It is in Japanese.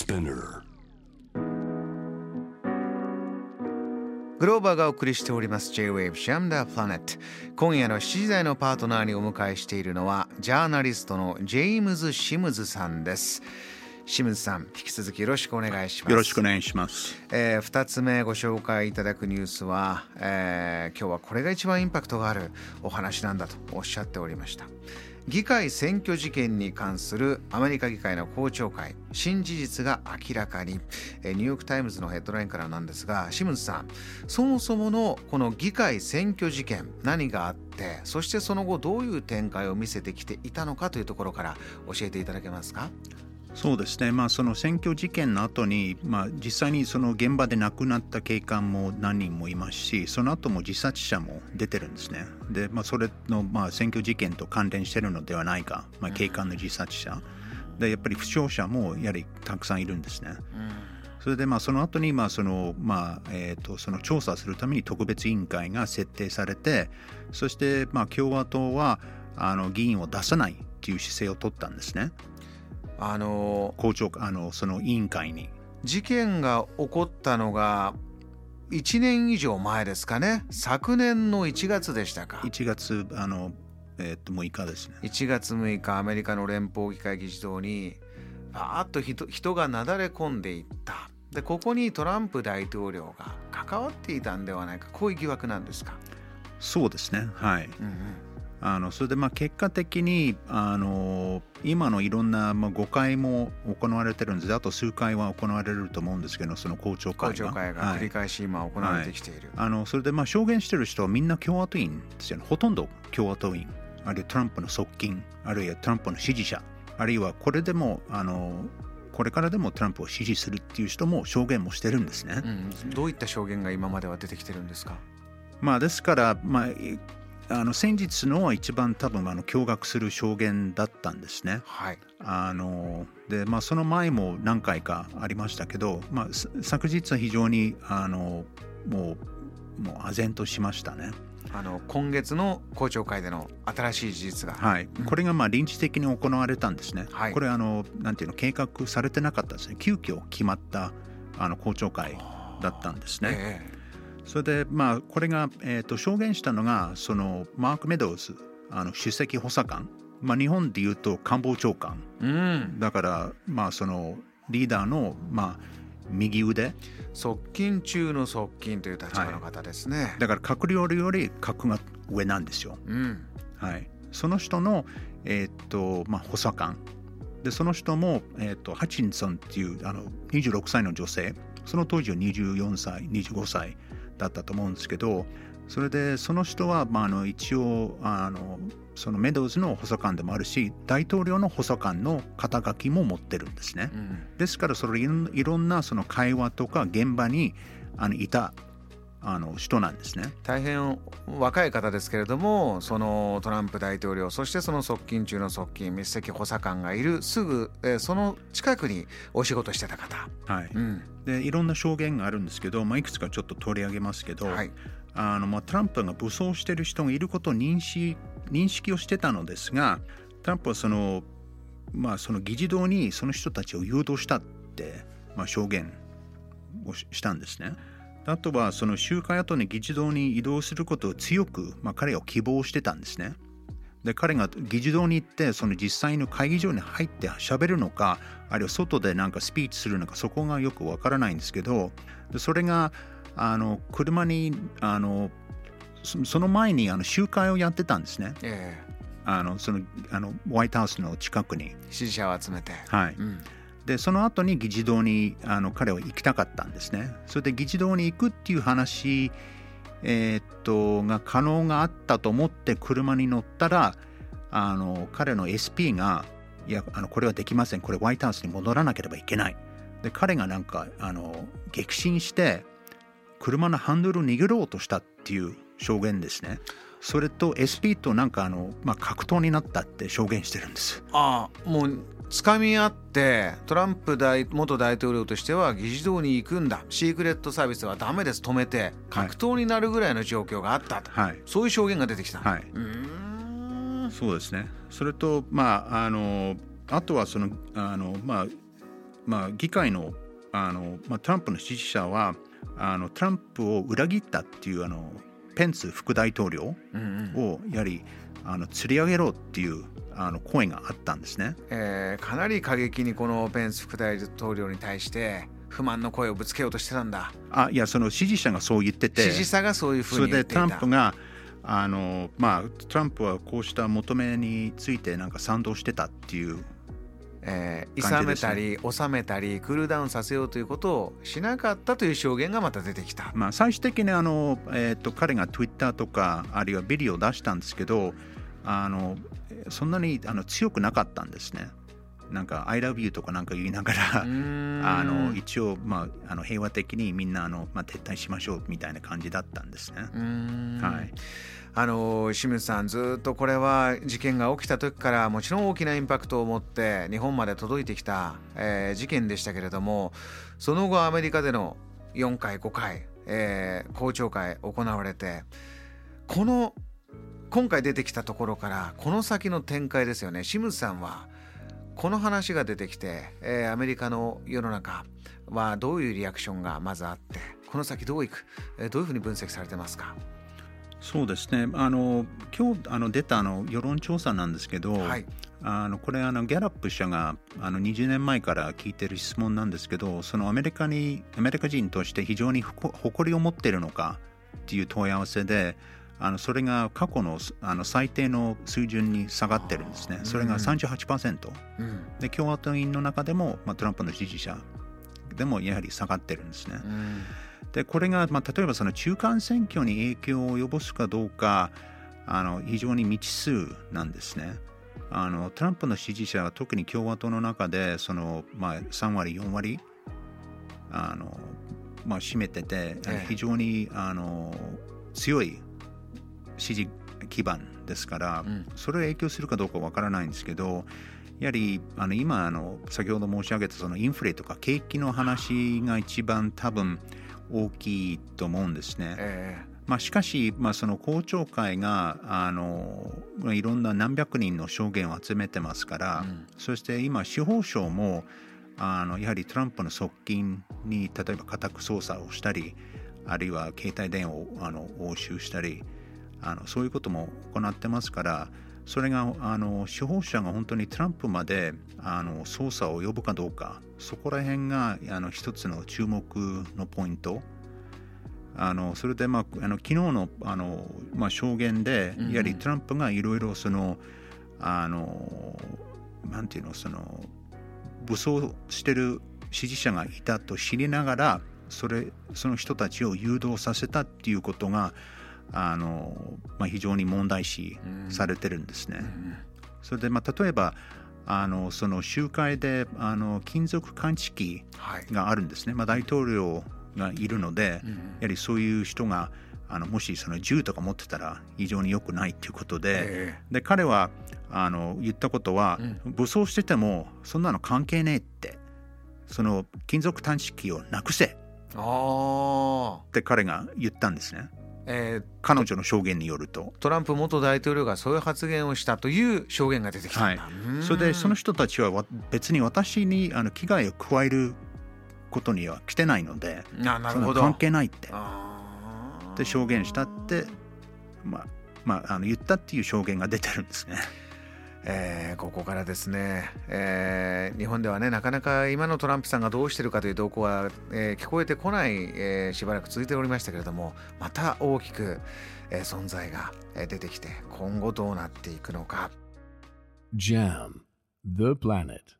Spinner. グローバーがお送りしております J-Wave シャムダープラネット今夜の7時台のパートナーにお迎えしているのはジャーナリストのジェームズ・シムズさんです。シムズさん引き続きよろしくお願いします。よろしくお願いします。えー、2つ目ご紹介いただくニュースは、えー今日はこれが一番インパクトがあるお話なんだとおっしゃっておりました議会選挙事件に関するアメリカ議会の公聴会新事実が明らかに、ニューヨーク・タイムズのヘッドラインからなんですがシムズさんそもそものこの議会選挙事件何があってそしてその後どういう展開を見せてきていたのかというところから教えていただけますか？そうですね、まあ、その選挙事件の後に、まあ、実際にその現場で亡くなった警官も何人もいますし、その後も自殺者も出てるんですね。で、まあ、それの、まあ、選挙事件と関連してるのではないか、まあ、警官の自殺者。で、やっぱり負傷者もやはりたくさんいるんですね。それでまあその後にまあそのまあえーとその調査するために特別委員会が設定されてそしてまあ共和党はあの議員を出さないっていう姿勢を取ったんですねあの校長あのその委員会に。事件が起こったのが1年以上前ですかね。昨年の1月でしたか。1月あの、えー、と6日ですね。1月6日アメリカの連邦議会議事堂にバーッと人人がなだれ込んでいった。でここにトランプ大統領が関わっていたんではないか。こういう疑惑なんですか、そうですね。はい。うんうんあのそれでまあ結果的にあの今のいろんな、まあ、誤解も行われてるんです。あと数回は行われると思うんですけどその公聴会が。公聴会がはい。繰り返し今行われてきている、あのそれでまあ証言してる人はみんな共和党員ですよね。ほとんど共和党員。あるいはトランプの側近。あるいはトランプの支持者。あるいはこれでもあのこれからでもトランプを支持するっていう人も証言もしてるんですね。うん、どういった証言が今までは出てきてるんですか？まあですから、まあ、いあの先日のは一番多分あの驚愕する証言だったんですね。はいあのでまあ、その前も何回かありましたけど、まあ、さ昨日は非常にあのもうもう唖然としましたね。あの今月の公聴会での新しい事実が、はい、これがまあ臨時的に行われたんですね。はいこれあのなんていうの計画されてなかったですね。急遽決まったあの公聴会だったんですね。えそれでまあこれが、えー、と証言したのがそのマーク・メドウズあの首席補佐官、まあ、日本でいうと官房長官。えうん。だからまあそのリーダーのまあ右腕。側近中の側近という立場の方ですね、だから閣僚より格が上なんですよ。うん。はい、その人の、えーっとまあ、補佐官。でその人も、えーっとハチンソンっていうあの26歳の女性。その当時は24歳25歳だったと思うんですけどそれでその人は、まあ、あの一応あのそのメドウズの補佐官でもあるし大統領の補佐官の肩書きも持ってるんですね。うんですからそれいろんいろんなその会話とか現場にあのいたあの人なんですね。大変若い方ですけれどもそのトランプ大統領そしてその側近中の側近密席補佐官がいるすぐ、えーその近くにお仕事してた方、はいうんでいろんな証言があるんですけど、まあ、いくつかちょっと取り上げますけど、はいあのまあ、トランプが武装している人がいることを認識認識をしてたのですがトランプはその,、まあ、その議事堂にその人たちを誘導したって、まあ、証言をししたんですね。あとはその集会後に議事堂に移動することを強く、まあ、彼は希望してたんですね。で彼が議事堂に行ってその実際の会議場に入って喋るのかあるいは外でなんかスピーチするのかそこがよくわからないんですけどでそれがあの車にあのそその前にあの集会をやってたんですね。えあのそのあのホワイトハウスの近くに。ー支持者を集めて、はい、うんでその後に議事堂にあの彼は行きたかったんですね。それで議事堂に行くっていう話、えーっとが可能があったと思って車に乗ったらあの彼の SP が「いやあのこれはできませんこれホワイトハウスに戻らなければいけない」で彼がなんかあの激震して車のハンドルを握ろうとしたっていう証言ですね。それと SP となんかあの、まあ、格闘になったって証言してるんです。ああもう掴み合ってトランプ大元大統領としては議事堂に行くんだ。シークレットサービスはダメです。止めて格闘になるぐらいの状況があったと、はい。そういう証言が出てきた、はい、うーん。そうですね。それと、まあ、あの、あとはその、あの、まあ、まあ、議会のあの、まあ、トランプの支持者はあのトランプを裏切ったっていうあのペンス副大統領をやはりあの釣り上げろっていうあの声があったんですね、えー、かなり過激にこのペンス副大統領に対して不満の声をぶつけようとしてたんだ。あいやその支持者がそう言ってて。支持者がそういうふうにそれでトランプがあのまあトランプはこうした求めについてなんか賛同してたっていうえー、諌めたり収めたりクールダウンさせようということをしなかったという証言がまた出てきた、まあ、最終的にあの、えーと、彼が Twitter とかあるいはビデオを出したんですけどあのそんなにあの強くなかったんですね。なんか「I love you」とかなんか言いながらあの一応、まあ、あの平和的にみんなあの、まあ、撤退しましょうみたいな感じだったんですね。はい。あの清水さんずっとこれは事件が起きた時からもちろん大きなインパクトを持って日本まで届いてきた、えー、事件でしたけれどもその後アメリカでの4回5回、えー、公聴会行われてこの今回出てきたところからこの先の展開ですよね。清水さんはこの話が出てきて、えー、アメリカの世の中はどういうリアクションがまずあってこの先どういく、えー、どういうふうに分析されてますか？そうですね。あの今日あの出たあの世論調査なんですけど、はい、あのこれあのギャラップ社があの20年前から聞いてる質問なんですけどそのアメリカにアメリカ人として非常に誇りを持っているのかっていう問い合わせであのそれが過去のあの最低の水準に下がってるんですね。それが38%、うん、で共和党員の中でも、まあ、トランプの支持者でもやはり下がってるんですね。うんでこれが、まあ、例えばその中間選挙に影響を及ぼすかどうかあの非常に未知数なんですね。あのトランプの支持者は特に共和党の中でその、まあ、3割4割あの、まあ、占めてて、非常にあの強い支持基盤ですから、うん、それが影響するかどうかわからないんですけどやはりあの今あの先ほど申し上げたそのインフレとか景気の話が一番多分大きいと思うんですね。えーまあ、しかし、まあ、その公聴会があのいろんな何百人の証言を集めてますから、うん、そして今司法省もあのやはりトランプの側近に例えば家宅捜査をしたりあるいは携帯電話をあの押収したりあのそういうことも行ってますからそれがあの司法者が本当にトランプまであの捜査を呼ぶかどうかそこら辺があの一つの注目のポイント。あのそれで、まあ、あの昨日のあの、まあ、証言でやはりトランプがいろいろそのあのなんていうのその武装してる支持者がいたと知りながらそれその人たちを誘導させたっていうことがあの、まあ、非常に問題視されてるんですね。それで、まあ、例えばあのその集会であの金属探知機があるんですね、はい、まあ、大統領がいるので、やはりそういう人があのもしその銃とか持ってたら非常に良くないということでえー、で彼はあの言ったことは、うん、武装しててもそんなの関係ねえってその金属探知機をなくせって彼が言ったんですね。えー、彼女の証言によると。トランプ元大統領がそういう発言をしたという証言が出てきたはい、それでその人たちは別に私にあの危害を加えることには来てないのであなるほど。関係ないって。で証言したってまあまああの言ったっていう証言が出てるんですね。えー、ここからですね、えー、日本ではねなかなか今のトランプさんがどうしてるかという動向は、えー、聞こえてこない、えー、しばらく続いておりましたけれどもまた大きく、えー、存在が出てきて今後どうなっていくのか。JAM The Planet